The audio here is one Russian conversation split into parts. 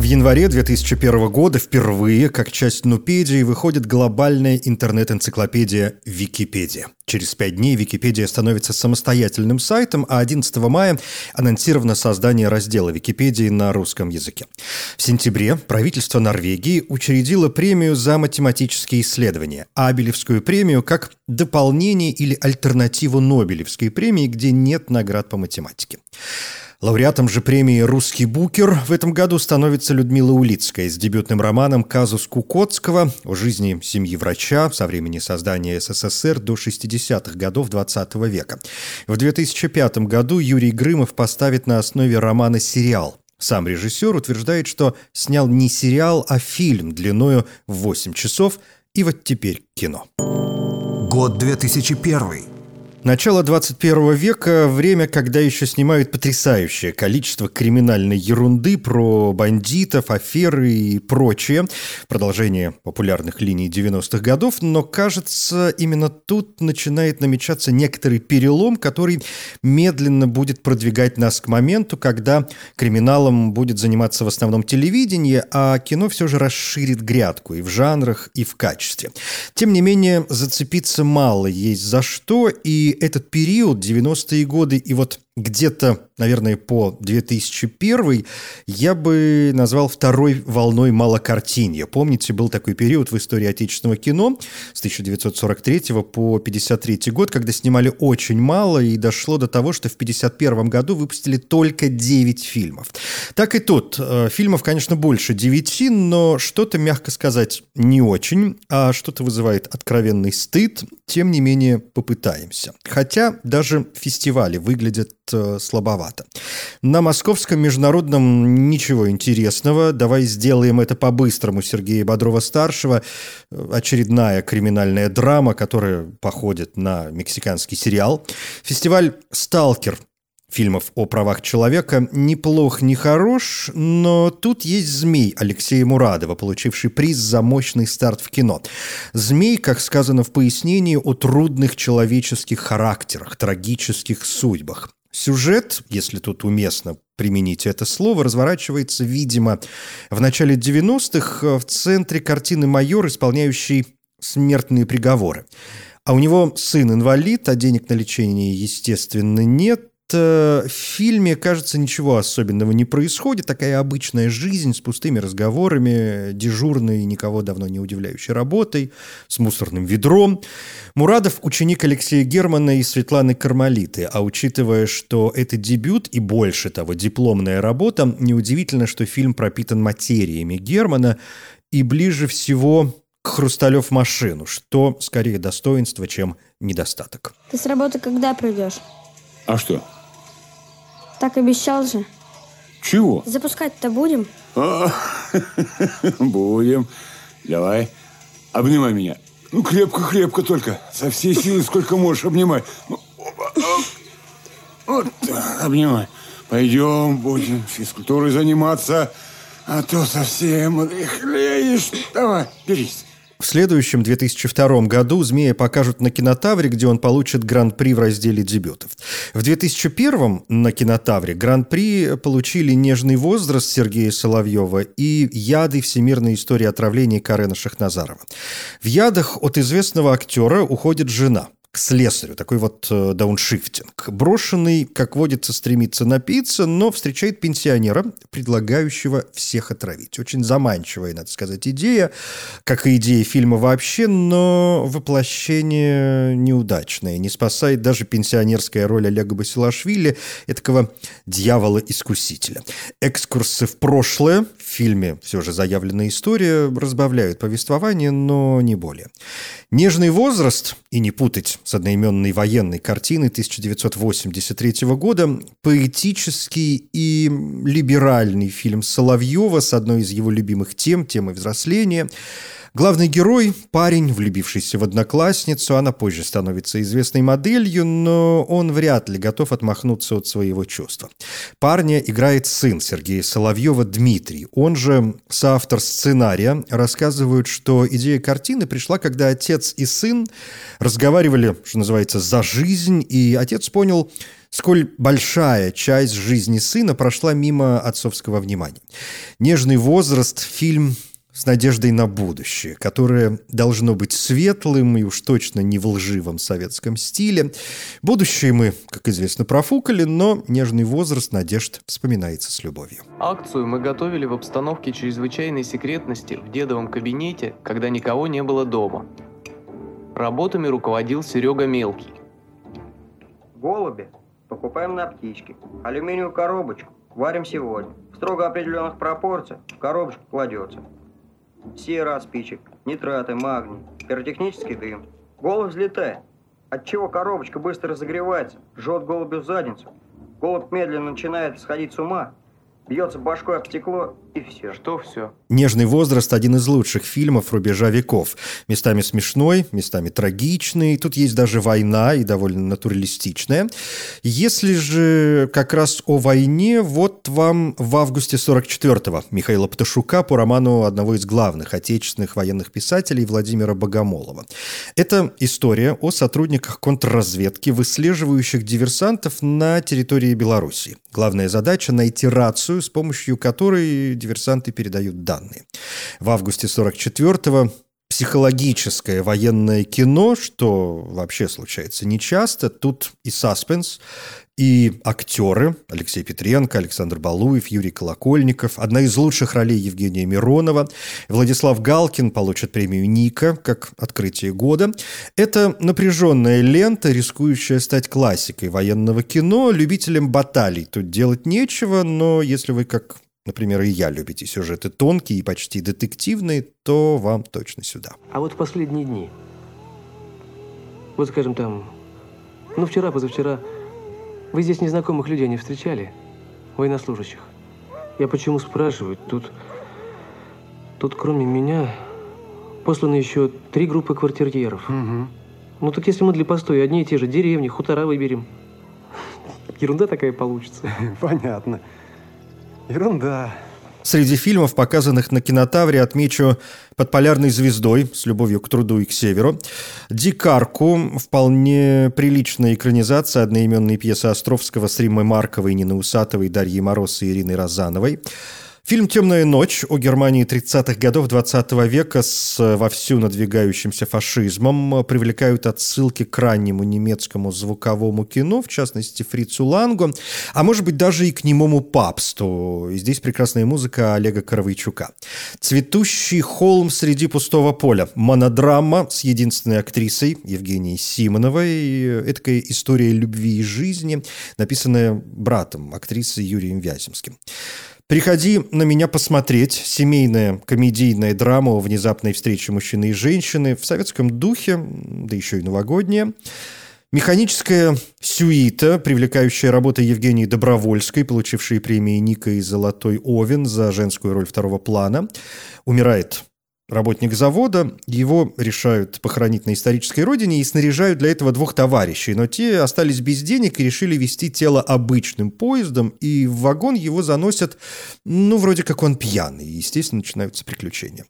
В январе 2001 года впервые, как часть Нупедии, выходит глобальная интернет-энциклопедия Википедия. Через пять дней Википедия становится самостоятельным сайтом, а 11 мая анонсировано создание раздела Википедии на русском языке. В сентябре правительство Норвегии учредило премию за математические исследования, Абелевскую премию как дополнение или альтернативу Нобелевской премии, где нет наград по математике. Лауреатом же премии «Русский букер» в этом году становится Людмила Улицкая с дебютным романом «Казус Кукотского» о жизни семьи врача со времени создания СССР до 60-х годов XX -го века. В 2005 году Юрий Грымов поставит на основе романа сериал. Сам режиссер утверждает, что снял не сериал, а фильм длиною в 8 часов, и вот теперь кино. Год 2001. Начало 21 века – время, когда еще снимают потрясающее количество криминальной ерунды про бандитов, аферы и прочее. Продолжение популярных линий 90-х годов. Но, кажется, именно тут начинает намечаться некоторый перелом, который медленно будет продвигать нас к моменту, когда криминалом будет заниматься в основном телевидение, а кино все же расширит грядку и в жанрах, и в качестве. Тем не менее, зацепиться мало есть за что, и этот период, 90-е годы, и вот где-то, наверное, по 2001 я бы назвал второй волной малокартинья. Помните, был такой период в истории отечественного кино с 1943 по 1953 год, когда снимали очень мало, и дошло до того, что в 1951 году выпустили только 9 фильмов. Так и тут. Э, фильмов, конечно, больше 9, но что-то, мягко сказать, не очень, а что-то вызывает откровенный стыд. Тем не менее, попытаемся. Хотя даже фестивали выглядят Э, слабовато. На Московском международном ничего интересного. Давай сделаем это по-быстрому Сергея Бодрова-старшего. Очередная криминальная драма, которая походит на мексиканский сериал. Фестиваль «Сталкер» фильмов о правах человека неплох, не хорош, но тут есть «Змей» Алексея Мурадова, получивший приз за мощный старт в кино. «Змей», как сказано в пояснении, о трудных человеческих характерах, трагических судьбах. Сюжет, если тут уместно применить это слово, разворачивается, видимо, в начале 90-х э, в центре картины майор, исполняющий смертные приговоры. А у него сын инвалид, а денег на лечение, естественно, нет. Э, в фильме, кажется, ничего особенного не происходит. Такая обычная жизнь с пустыми разговорами, дежурной, никого давно не удивляющей работой, с мусорным ведром. Мурадов – ученик Алексея Германа и Светланы Кармалиты. А учитывая, что это дебют и, больше того, дипломная работа, неудивительно, что фильм пропитан материями Германа и ближе всего к Хрусталев машину, что скорее достоинство, чем недостаток. Ты с работы когда придешь? А что? Так обещал же. Чего? Запускать-то будем? А, будем. Давай, обнимай меня. Ну, крепко-крепко только. Со всей силы, сколько можешь, обнимай. Ну, вот так, обнимай. Пойдем, будем физкультурой заниматься, а то совсем рехлеешь. Давай, берись. Следующем 2002 году «Змея» покажут на кинотавре, где он получит гран-при в разделе дебютов. В 2001 на кинотавре гран-при получили «Нежный возраст» Сергея Соловьева и «Яды. Всемирная история отравления» Карена Шахназарова. В «Ядах» от известного актера уходит жена – к слесарю, такой вот э, дауншифтинг. Брошенный, как водится, стремится напиться, но встречает пенсионера, предлагающего всех отравить. Очень заманчивая, надо сказать, идея, как и идея фильма вообще, но воплощение неудачное. Не спасает даже пенсионерская роль Олега Басилашвили, этакого дьявола-искусителя. Экскурсы в прошлое, фильме все же заявленная история, разбавляют повествование, но не более. Нежный возраст, и не путать с одноименной военной картиной 1983 года, поэтический и либеральный фильм Соловьева с одной из его любимых тем, темой взросления. Главный герой – парень, влюбившийся в одноклассницу, она позже становится известной моделью, но он вряд ли готов отмахнуться от своего чувства. Парня играет сын Сергея Соловьева Дмитрий. Он же соавтор сценария. Рассказывают, что идея картины пришла, когда отец и сын разговаривали, что называется, за жизнь, и отец понял, сколь большая часть жизни сына прошла мимо отцовского внимания. «Нежный возраст» – фильм с надеждой на будущее, которое должно быть светлым и уж точно не в лживом советском стиле. Будущее мы, как известно, профукали, но нежный возраст надежд вспоминается с любовью. Акцию мы готовили в обстановке чрезвычайной секретности в дедовом кабинете, когда никого не было дома. Работами руководил Серега Мелкий. Голуби покупаем на птичке. Алюминиевую коробочку варим сегодня. В строго определенных пропорциях в коробочку кладется сера от спичек, нитраты, магний, пиротехнический дым. Голубь взлетает, отчего коробочка быстро разогревается, жжет голубю задницу. Голубь медленно начинает сходить с ума, бьется башкой об стекло и все. Что все? «Нежный возраст» – один из лучших фильмов рубежа веков. Местами смешной, местами трагичный. Тут есть даже война и довольно натуралистичная. Если же как раз о войне, вот вам в августе 44-го Михаила Пташука по роману одного из главных отечественных военных писателей Владимира Богомолова. Это история о сотрудниках контрразведки, выслеживающих диверсантов на территории Беларуси. Главная задача – найти рацию, с помощью которой диверсанты передают данные. В августе 44-го психологическое военное кино, что вообще случается нечасто. Тут и саспенс, и актеры Алексей Петренко, Александр Балуев, Юрий Колокольников, одна из лучших ролей Евгения Миронова, Владислав Галкин получит премию Ника как открытие года. Это напряженная лента, рискующая стать классикой военного кино. Любителям баталий тут делать нечего, но если вы как например, и я любите сюжеты тонкие и почти детективные, то вам точно сюда. А вот в последние дни, вот скажем там, ну вчера, позавчера, вы здесь незнакомых людей не встречали, военнослужащих? Я почему спрашиваю? Тут, тут кроме меня посланы еще три группы квартирьеров. Угу. Ну так если мы для постоя одни и те же деревни, хутора выберем, ерунда такая получится. Понятно. Ерунда. Среди фильмов, показанных на кинотавре, отмечу «Под полярной звездой» с любовью к труду и к северу, «Дикарку» – вполне приличная экранизация одноименной пьесы Островского с Риммой Марковой, Нины Усатовой, Дарьей Мороз и Ириной Розановой – Фильм «Темная ночь» о Германии 30-х годов 20 -го века с вовсю надвигающимся фашизмом привлекают отсылки к раннему немецкому звуковому кино, в частности, Фрицу Лангу, а может быть даже и к немому папсту. И здесь прекрасная музыка Олега Коровойчука. «Цветущий холм среди пустого поля» – монодрама с единственной актрисой Евгенией Симоновой. Эдакая история любви и жизни, написанная братом актрисы Юрием Вяземским. Приходи на меня посмотреть. Семейная комедийная драма о внезапной встрече мужчины и женщины в советском духе, да еще и новогодняя. Механическая сюита, привлекающая работа Евгении Добровольской, получившей премии Ника и «Золотой Овен» за женскую роль второго плана. Умирает работник завода, его решают похоронить на исторической родине и снаряжают для этого двух товарищей, но те остались без денег и решили вести тело обычным поездом, и в вагон его заносят, ну, вроде как он пьяный, и, естественно, начинаются приключения.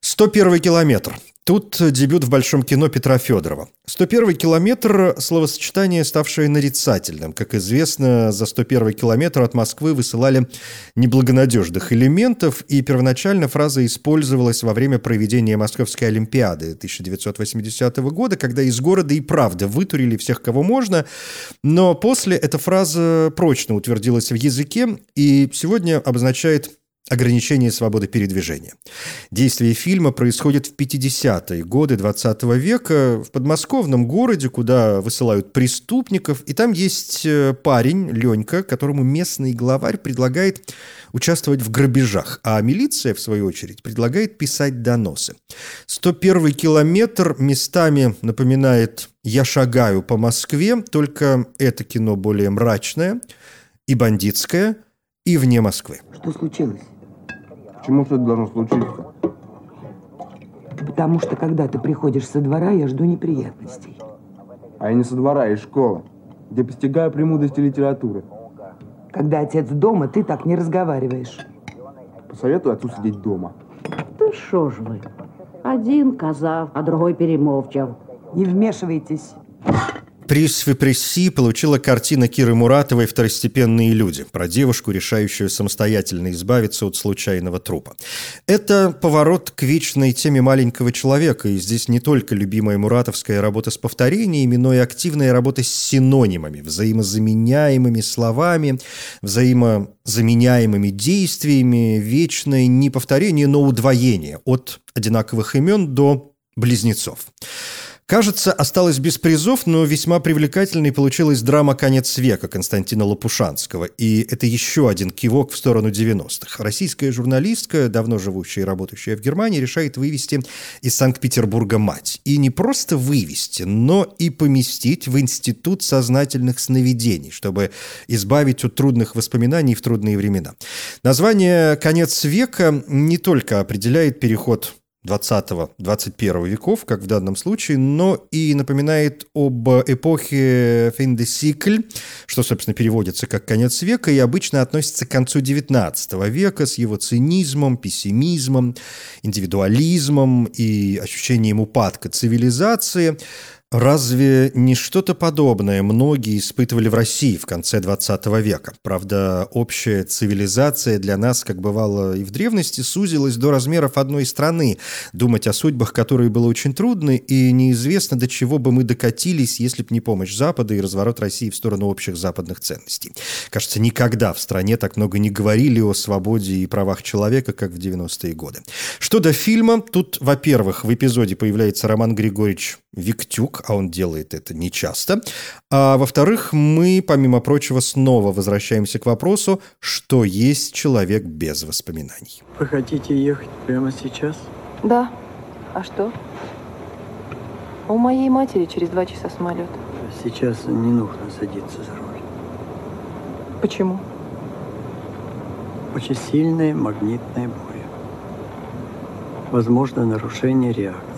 101 километр. Тут дебют в большом кино Петра Федорова. 101 километр – словосочетание, ставшее нарицательным. Как известно, за 101 километр от Москвы высылали неблагонадежных элементов, и первоначально фраза использовалась во время проведения Московской Олимпиады 1980 года, когда из города и правда вытурили всех, кого можно, но после эта фраза прочно утвердилась в языке и сегодня обозначает ограничение свободы передвижения. Действие фильма происходит в 50-е годы 20 века в подмосковном городе, куда высылают преступников, и там есть э, парень, Ленька, которому местный главарь предлагает участвовать в грабежах, а милиция, в свою очередь, предлагает писать доносы. 101 километр местами напоминает «Я шагаю по Москве», только это кино более мрачное и бандитское, и вне Москвы. Что случилось? Почему все это должно случиться? потому что, когда ты приходишь со двора, я жду неприятностей. А я не со двора, а из школы, где постигаю премудрости литературы. Когда отец дома, ты так не разговариваешь. Посоветую отцу сидеть дома. Ты шо ж вы? Один казав, а другой перемовчав. Не вмешивайтесь. Приз в пресси получила картина Киры Муратовой «Второстепенные люди» про девушку, решающую самостоятельно избавиться от случайного трупа. Это поворот к вечной теме маленького человека, и здесь не только любимая муратовская работа с повторениями, но и активная работа с синонимами, взаимозаменяемыми словами, взаимозаменяемыми действиями, вечное не повторение, но удвоение от одинаковых имен до близнецов. Кажется, осталось без призов, но весьма привлекательной получилась драма «Конец века» Константина Лопушанского. И это еще один кивок в сторону 90-х. Российская журналистка, давно живущая и работающая в Германии, решает вывести из Санкт-Петербурга мать. И не просто вывести, но и поместить в Институт сознательных сновидений, чтобы избавить от трудных воспоминаний в трудные времена. Название «Конец века» не только определяет переход 20-21 веков, как в данном случае, но и напоминает об эпохе Финдесикль, что, собственно, переводится как «конец века», и обычно относится к концу XIX века с его цинизмом, пессимизмом, индивидуализмом и ощущением упадка цивилизации – Разве не что-то подобное многие испытывали в России в конце 20 века? Правда, общая цивилизация для нас, как бывало и в древности, сузилась до размеров одной страны. Думать о судьбах которой было очень трудно, и неизвестно, до чего бы мы докатились, если бы не помощь Запада и разворот России в сторону общих западных ценностей. Кажется, никогда в стране так много не говорили о свободе и правах человека, как в 90-е годы. Что до фильма, тут, во-первых, в эпизоде появляется Роман Григорьевич Виктюк, а он делает это нечасто. А во-вторых, мы, помимо прочего, снова возвращаемся к вопросу, что есть человек без воспоминаний. Вы хотите ехать прямо сейчас? Да. А что? У моей матери через два часа самолет. Сейчас не нужно садиться за руль. Почему? Очень сильная магнитная буря. Возможно нарушение реакции.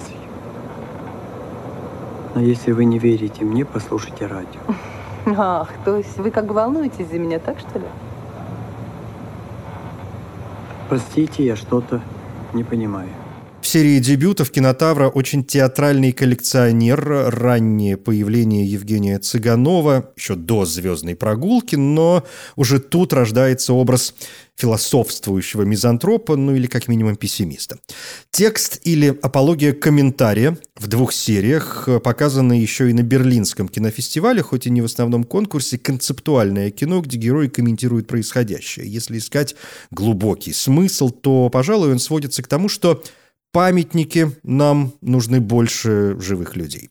Но если вы не верите мне, послушайте радио. Ах, то есть вы как бы волнуетесь за меня, так что ли? Простите, я что-то не понимаю. В серии дебютов кинотавра очень театральный коллекционер, раннее появление Евгения Цыганова, еще до «Звездной прогулки», но уже тут рождается образ философствующего мизантропа, ну или как минимум пессимиста. Текст или апология комментария в двух сериях, показаны еще и на Берлинском кинофестивале, хоть и не в основном конкурсе, концептуальное кино, где герои комментируют происходящее. Если искать глубокий смысл, то, пожалуй, он сводится к тому, что памятники нам нужны больше живых людей.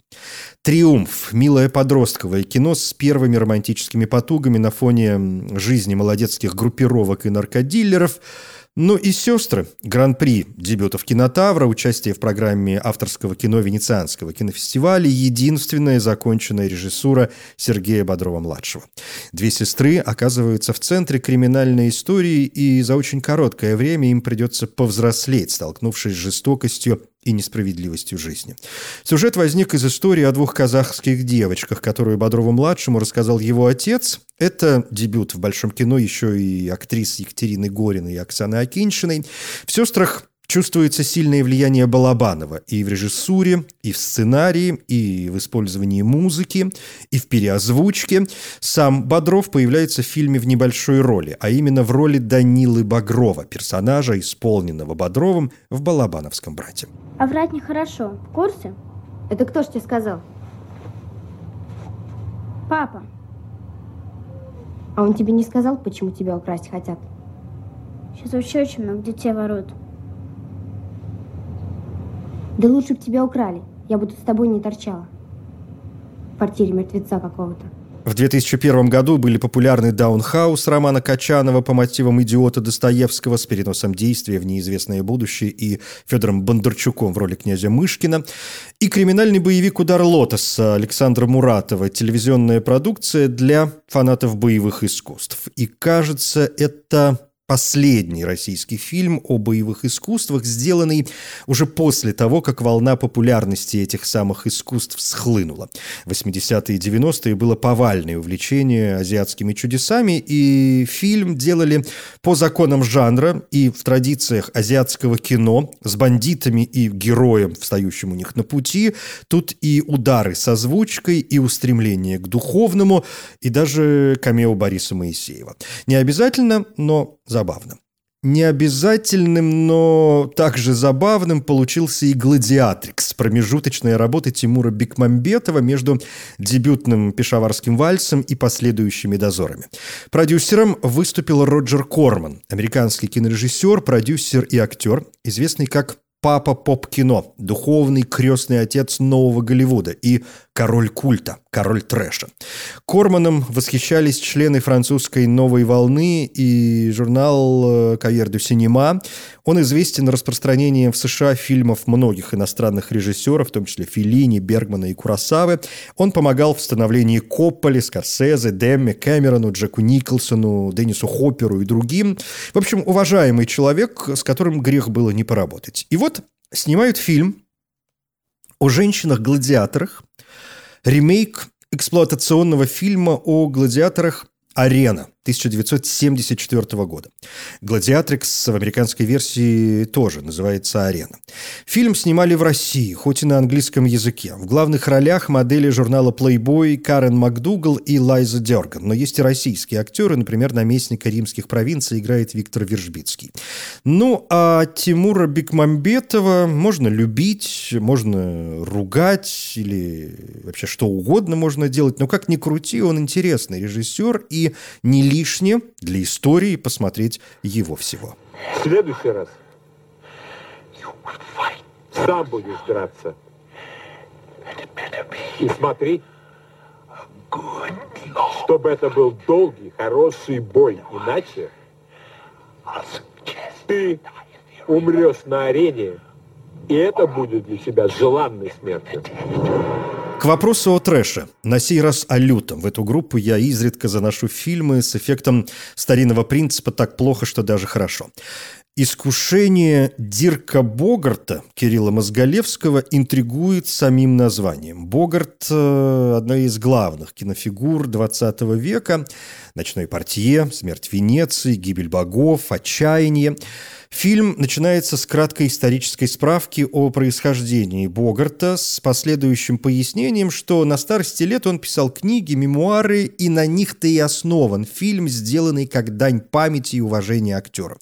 «Триумф» – милое подростковое кино с первыми романтическими потугами на фоне жизни молодецких группировок и наркодиллеров – ну и «Сестры» – гран-при дебютов кинотавра, участие в программе авторского кино Венецианского кинофестиваля, единственная законченная режиссура Сергея Бодрова-младшего. Две сестры оказываются в центре криминальной истории, и за очень короткое время им придется повзрослеть, столкнувшись с жестокостью и несправедливостью жизни. Сюжет возник из истории о двух казахских девочках, которую Бодрову-младшему рассказал его отец. Это дебют в большом кино еще и актрис Екатерины Гориной и Оксаны Акиншиной. В «Сестрах» Чувствуется сильное влияние Балабанова и в режиссуре, и в сценарии, и в использовании музыки, и в переозвучке. Сам Бодров появляется в фильме в небольшой роли, а именно в роли Данилы Багрова, персонажа, исполненного Бодровым в «Балабановском брате». А врать нехорошо. В курсе? Это кто ж тебе сказал? Папа. А он тебе не сказал, почему тебя украсть хотят? Сейчас вообще очень много детей воруют. Да лучше бы тебя украли. Я бы тут с тобой не торчала. В квартире мертвеца какого-то. В 2001 году были популярны «Даунхаус» романа Качанова по мотивам «Идиота» Достоевского с переносом действия в неизвестное будущее и Федором Бондарчуком в роли князя Мышкина, и криминальный боевик «Удар лотоса» Александра Муратова, телевизионная продукция для фанатов боевых искусств. И кажется, это последний российский фильм о боевых искусствах, сделанный уже после того, как волна популярности этих самых искусств схлынула. 80-е и 90-е было повальное увлечение азиатскими чудесами, и фильм делали по законам жанра и в традициях азиатского кино с бандитами и героем, встающим у них на пути. Тут и удары с озвучкой, и устремление к духовному, и даже камео Бориса Моисеева. Не обязательно, но забавно. Необязательным, но также забавным получился и «Гладиатрикс» – промежуточная работа Тимура Бекмамбетова между дебютным «Пешаварским вальсом» и последующими «Дозорами». Продюсером выступил Роджер Корман, американский кинорежиссер, продюсер и актер, известный как папа поп-кино, духовный крестный отец нового Голливуда и король культа, король трэша. Корманом восхищались члены французской «Новой волны» и журнал «Каер дю Синема». Он известен распространением в США фильмов многих иностранных режиссеров, в том числе Филини, Бергмана и Курасавы. Он помогал в становлении Копполи, Скорсезе, Демме, Кэмерону, Джеку Николсону, Деннису Хопперу и другим. В общем, уважаемый человек, с которым грех было не поработать. И вот снимают фильм о женщинах-гладиаторах, ремейк эксплуатационного фильма о гладиаторах «Арена». 1974 года. «Гладиатрикс» в американской версии тоже называется «Арена». Фильм снимали в России, хоть и на английском языке. В главных ролях модели журнала Playboy Карен МакДугал и Лайза Дерган. Но есть и российские актеры, например, наместника римских провинций играет Виктор Вержбицкий. Ну, а Тимура Бекмамбетова можно любить, можно ругать или вообще что угодно можно делать, но как ни крути, он интересный режиссер и не лишнее для истории посмотреть его всего. В следующий раз сам будешь драться. И смотри, чтобы это был долгий, хороший бой. Иначе ты умрешь на арене, и это будет для тебя желанной смертью. К вопросу о трэше. На сей раз о лютом. В эту группу я изредка заношу фильмы с эффектом старинного принципа «так плохо, что даже хорошо». Искушение Дирка Богарта Кирилла Мозголевского интригует самим названием. Богарт э, – одна из главных кинофигур XX века. «Ночной портье», «Смерть Венеции», «Гибель богов», «Отчаяние». Фильм начинается с краткой исторической справки о происхождении Богарта с последующим пояснением, что на старости лет он писал книги, мемуары, и на них-то и основан фильм, сделанный как дань памяти и уважения актера.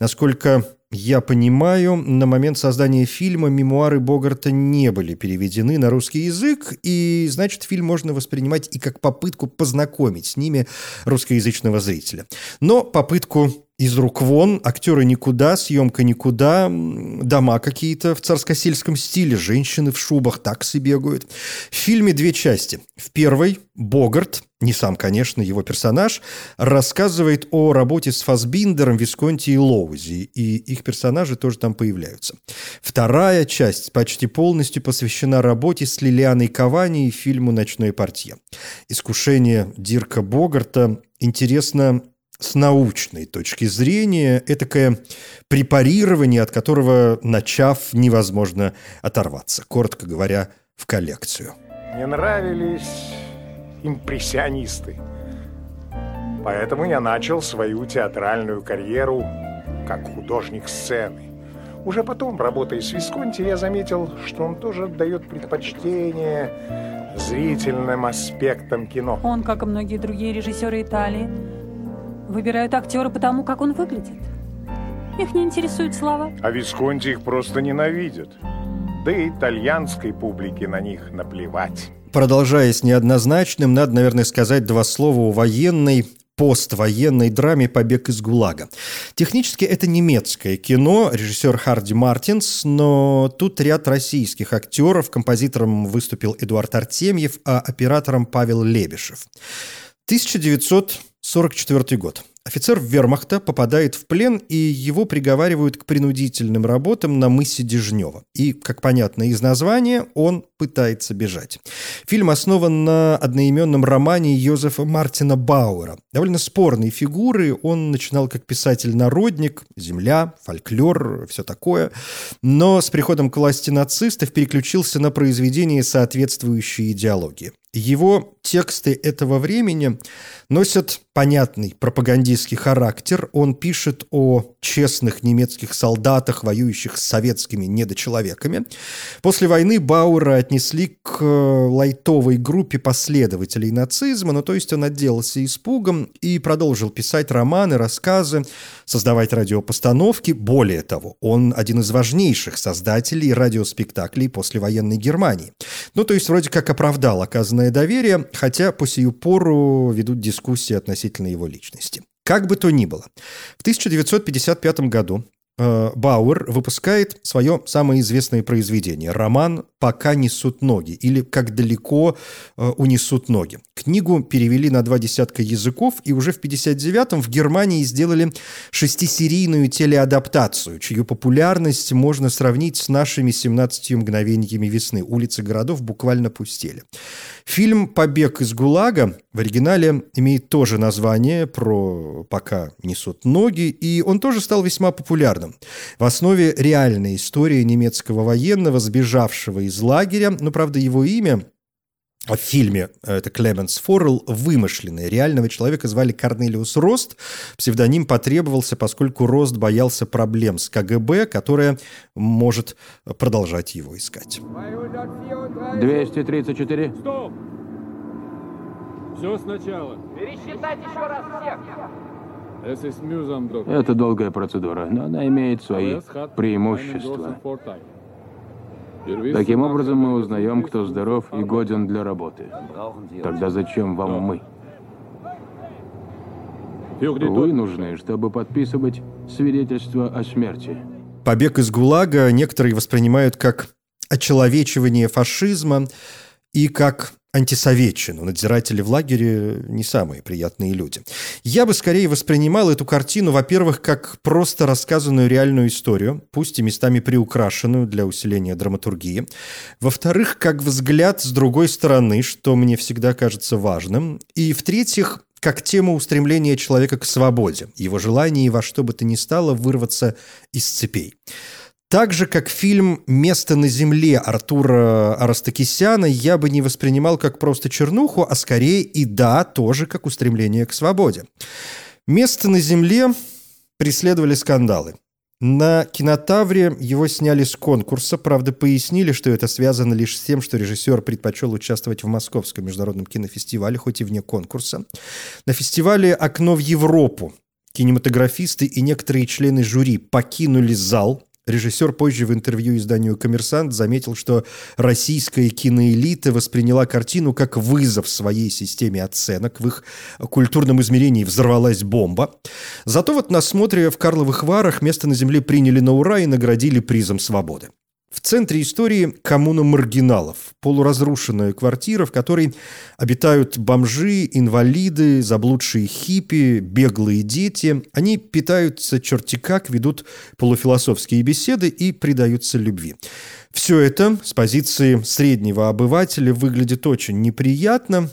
Насколько я понимаю, на момент создания фильма мемуары Богарта не были переведены на русский язык, и, значит, фильм можно воспринимать и как попытку познакомить с ними русскоязычного зрителя. Но попытку из рук вон, актеры никуда, съемка никуда, дома какие-то в царско-сельском стиле, женщины в шубах таксы бегают. В фильме две части. В первой Богарт, не сам, конечно, его персонаж, рассказывает о работе с Фасбиндером, Висконти и Лоузи, и их персонажи тоже там появляются. Вторая часть почти полностью посвящена работе с Лилианой Кавани и фильму «Ночной портье». Искушение Дирка Богарта интересно с научной точки зрения, этакое препарирование, от которого, начав, невозможно оторваться. Коротко говоря, в коллекцию. Мне нравились импрессионисты. Поэтому я начал свою театральную карьеру как художник сцены. Уже потом, работая с Висконти, я заметил, что он тоже отдает предпочтение зрительным аспектам кино. Он, как и многие другие режиссеры Италии, Выбирают актера потому, как он выглядит. Их не интересуют слова. А Висконти их просто ненавидят. Да и итальянской публике на них наплевать. Продолжая с неоднозначным, надо, наверное, сказать два слова о военной поствоенной драме «Побег из ГУЛАГа». Технически это немецкое кино, режиссер Харди Мартинс, но тут ряд российских актеров. Композитором выступил Эдуард Артемьев, а оператором Павел Лебешев. 1900 44 год. Офицер вермахта попадает в плен, и его приговаривают к принудительным работам на мысе Дежнева. И, как понятно из названия, он пытается бежать. Фильм основан на одноименном романе Йозефа Мартина Бауэра. Довольно спорные фигуры. Он начинал как писатель-народник, земля, фольклор, все такое. Но с приходом к власти нацистов переключился на произведения, соответствующие идеологии. Его тексты этого времени носят понятный пропагандистский характер. Он пишет о честных немецких солдатах, воюющих с советскими недочеловеками. После войны Бауэра отнесли к лайтовой группе последователей нацизма, ну то есть он отделался испугом и продолжил писать романы, рассказы, создавать радиопостановки. Более того, он один из важнейших создателей радиоспектаклей послевоенной Германии. Ну то есть вроде как оправдал оказанное доверие, хотя по сию пору ведут дискуссии относительно его личности. Как бы то ни было, в 1955 году э, Бауэр выпускает свое самое известное произведение – роман «Пока несут ноги» или «Как далеко э, унесут ноги». Книгу перевели на два десятка языков, и уже в 1959-м в Германии сделали шестисерийную телеадаптацию, чью популярность можно сравнить с нашими «17 мгновениями весны». Улицы городов буквально пустели. Фильм «Побег из ГУЛАГа» в оригинале имеет тоже название про «Пока несут ноги», и он тоже стал весьма популярным. В основе реальная история немецкого военного, сбежавшего из лагеря, но, правда, его имя в фильме это Клеменс Форрелл вымышленный. Реального человека звали Корнелиус Рост. Псевдоним потребовался, поскольку Рост боялся проблем с КГБ, которая может продолжать его искать. 234. Стоп! Все сначала. Пересчитать еще раз всех. Это долгая процедура, но она имеет свои преимущества. Таким образом, мы узнаем, кто здоров и годен для работы. Тогда зачем вам мы? Вы нужны, чтобы подписывать свидетельство о смерти. Побег из ГУЛАГа некоторые воспринимают как очеловечивание фашизма и как антисоветчину. Надзиратели в лагере не самые приятные люди. Я бы скорее воспринимал эту картину, во-первых, как просто рассказанную реальную историю, пусть и местами приукрашенную для усиления драматургии. Во-вторых, как взгляд с другой стороны, что мне всегда кажется важным. И в-третьих, как тему устремления человека к свободе, его желание во что бы то ни стало вырваться из цепей. Так же, как фильм «Место на земле» Артура Арастакисяна я бы не воспринимал как просто чернуху, а скорее и да, тоже как устремление к свободе. «Место на земле» преследовали скандалы. На кинотавре его сняли с конкурса, правда, пояснили, что это связано лишь с тем, что режиссер предпочел участвовать в Московском международном кинофестивале, хоть и вне конкурса. На фестивале «Окно в Европу» кинематографисты и некоторые члены жюри покинули зал, Режиссер позже в интервью изданию «Коммерсант» заметил, что российская киноэлита восприняла картину как вызов своей системе оценок. В их культурном измерении взорвалась бомба. Зато вот на смотре в Карловых Варах место на земле приняли на ура и наградили призом свободы. В центре истории коммуна маргиналов, полуразрушенная квартира, в которой обитают бомжи, инвалиды, заблудшие хиппи, беглые дети. Они питаются черти как, ведут полуфилософские беседы и предаются любви. Все это с позиции среднего обывателя выглядит очень неприятно,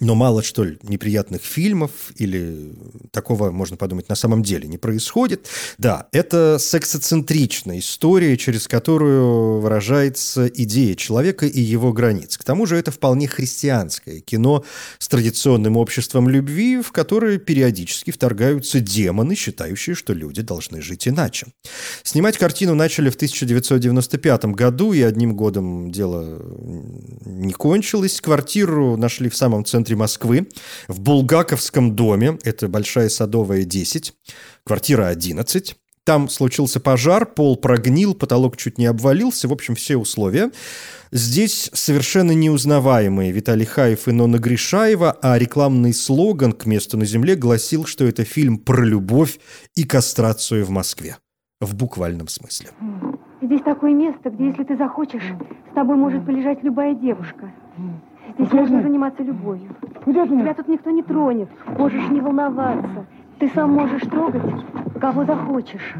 но мало, что ли, неприятных фильмов или такого, можно подумать, на самом деле не происходит. Да, это сексоцентричная история, через которую выражается идея человека и его границ. К тому же это вполне христианское кино с традиционным обществом любви, в которое периодически вторгаются демоны, считающие, что люди должны жить иначе. Снимать картину начали в 1995 году, и одним годом дело не кончилось. Квартиру нашли в самом центре центре Москвы, в Булгаковском доме, это Большая Садовая, 10, квартира 11. Там случился пожар, пол прогнил, потолок чуть не обвалился, в общем, все условия. Здесь совершенно неузнаваемые Виталий Хаев и Нона Гришаева, а рекламный слоган «К месту на земле» гласил, что это фильм про любовь и кастрацию в Москве. В буквальном смысле. Здесь такое место, где, если ты захочешь, с тобой может полежать любая девушка. Здесь можно заниматься любовью. Тебя тут никто не тронет. Можешь не волноваться. Ты сам можешь трогать, кого захочешь.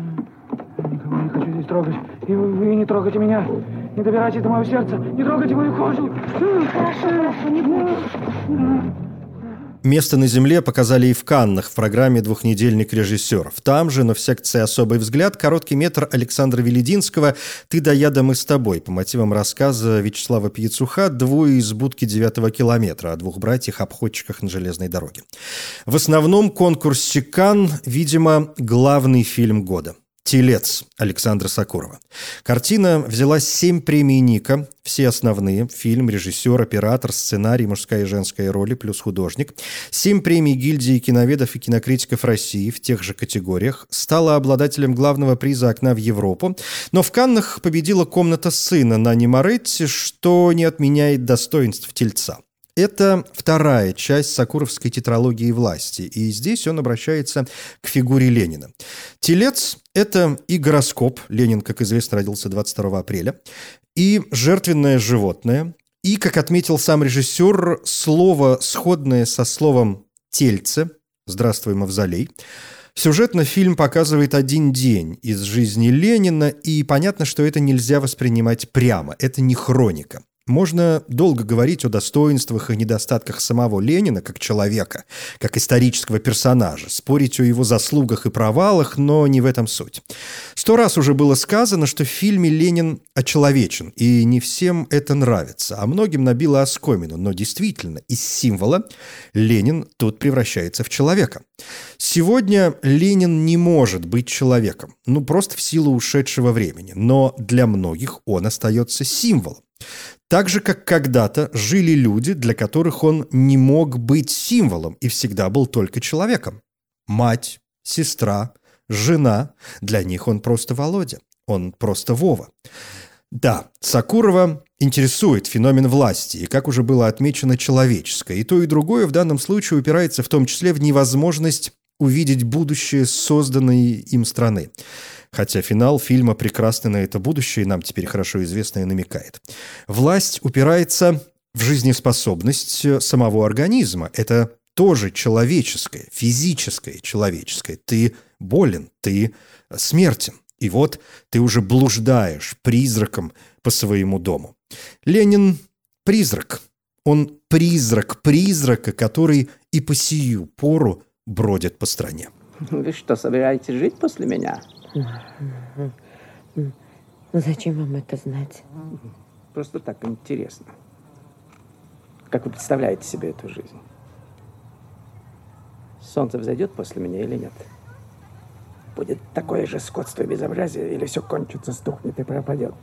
Никого не хочу здесь трогать. И вы, не трогайте меня. Не добирайте до моего сердца. Не трогайте мою кожу. Хорошо, хорошо, не будешь. Место на земле показали и в Каннах в программе «Двухнедельник режиссеров». Там же, но в секции «Особый взгляд» короткий метр Александра Велединского «Ты да я да мы с тобой» по мотивам рассказа Вячеслава Пьецуха «Двое из будки девятого километра» о двух братьях-обходчиках на железной дороге. В основном конкурс Кан, видимо, главный фильм года. «Телец» Александра Сакурова. Картина взяла семь премий Ника, все основные – фильм, режиссер, оператор, сценарий, мужская и женская роли, плюс художник. Семь премий гильдии киноведов и кинокритиков России в тех же категориях. Стала обладателем главного приза «Окна в Европу». Но в Каннах победила «Комната сына» на Немаретти, что не отменяет достоинств «Тельца». Это вторая часть Сакуровской тетралогии власти, и здесь он обращается к фигуре Ленина. Телец – это и гороскоп, Ленин, как известно, родился 22 апреля, и жертвенное животное, и, как отметил сам режиссер, слово, сходное со словом «тельце», «Здравствуй, Мавзолей», Сюжетно фильм показывает один день из жизни Ленина, и понятно, что это нельзя воспринимать прямо. Это не хроника. Можно долго говорить о достоинствах и недостатках самого Ленина как человека, как исторического персонажа, спорить о его заслугах и провалах, но не в этом суть. Сто раз уже было сказано, что в фильме Ленин очеловечен, и не всем это нравится, а многим набило оскомину, но действительно из символа Ленин тут превращается в человека. Сегодня Ленин не может быть человеком, ну просто в силу ушедшего времени, но для многих он остается символом. Так же, как когда-то жили люди, для которых он не мог быть символом и всегда был только человеком. Мать, сестра, жена – для них он просто Володя, он просто Вова. Да, Сакурова интересует феномен власти, и, как уже было отмечено, человеческое. И то, и другое в данном случае упирается в том числе в невозможность увидеть будущее созданной им страны. Хотя финал фильма прекрасно на это будущее нам теперь хорошо известно и намекает. Власть упирается в жизнеспособность самого организма. Это тоже человеческое, физическое человеческое. Ты болен, ты смертен. И вот ты уже блуждаешь призраком по своему дому. Ленин – призрак. Он призрак призрака, который и по сию пору бродит по стране. Вы что, собираетесь жить после меня? Ну зачем вам это знать? Просто так интересно. Как вы представляете себе эту жизнь? Солнце взойдет после меня или нет? Будет такое же скотство и безобразие, или все кончится, стухнет и пропадет?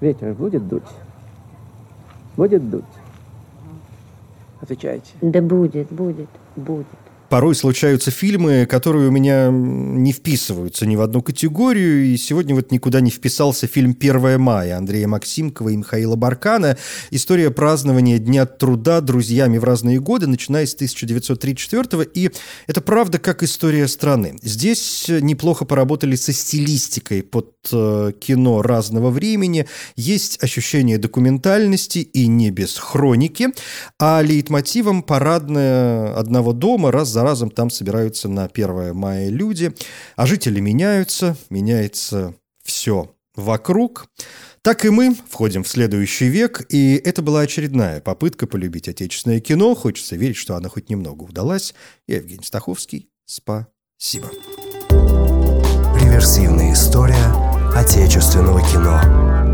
Ветер будет дуть? Будет дуть? Отвечайте. Да будет, будет, будет порой случаются фильмы, которые у меня не вписываются ни в одну категорию. И сегодня вот никуда не вписался фильм «1 мая» Андрея Максимкова и Михаила Баркана. История празднования Дня труда друзьями в разные годы, начиная с 1934 И это правда как история страны. Здесь неплохо поработали со стилистикой под э, кино разного времени. Есть ощущение документальности и не без хроники. А лейтмотивом парадная одного дома раз за разом там собираются на 1 мая люди, а жители меняются, меняется все вокруг. Так и мы входим в следующий век, и это была очередная попытка полюбить отечественное кино. Хочется верить, что она хоть немного удалась. Я Евгений Стаховский. Спасибо. Реверсивная история отечественного кино.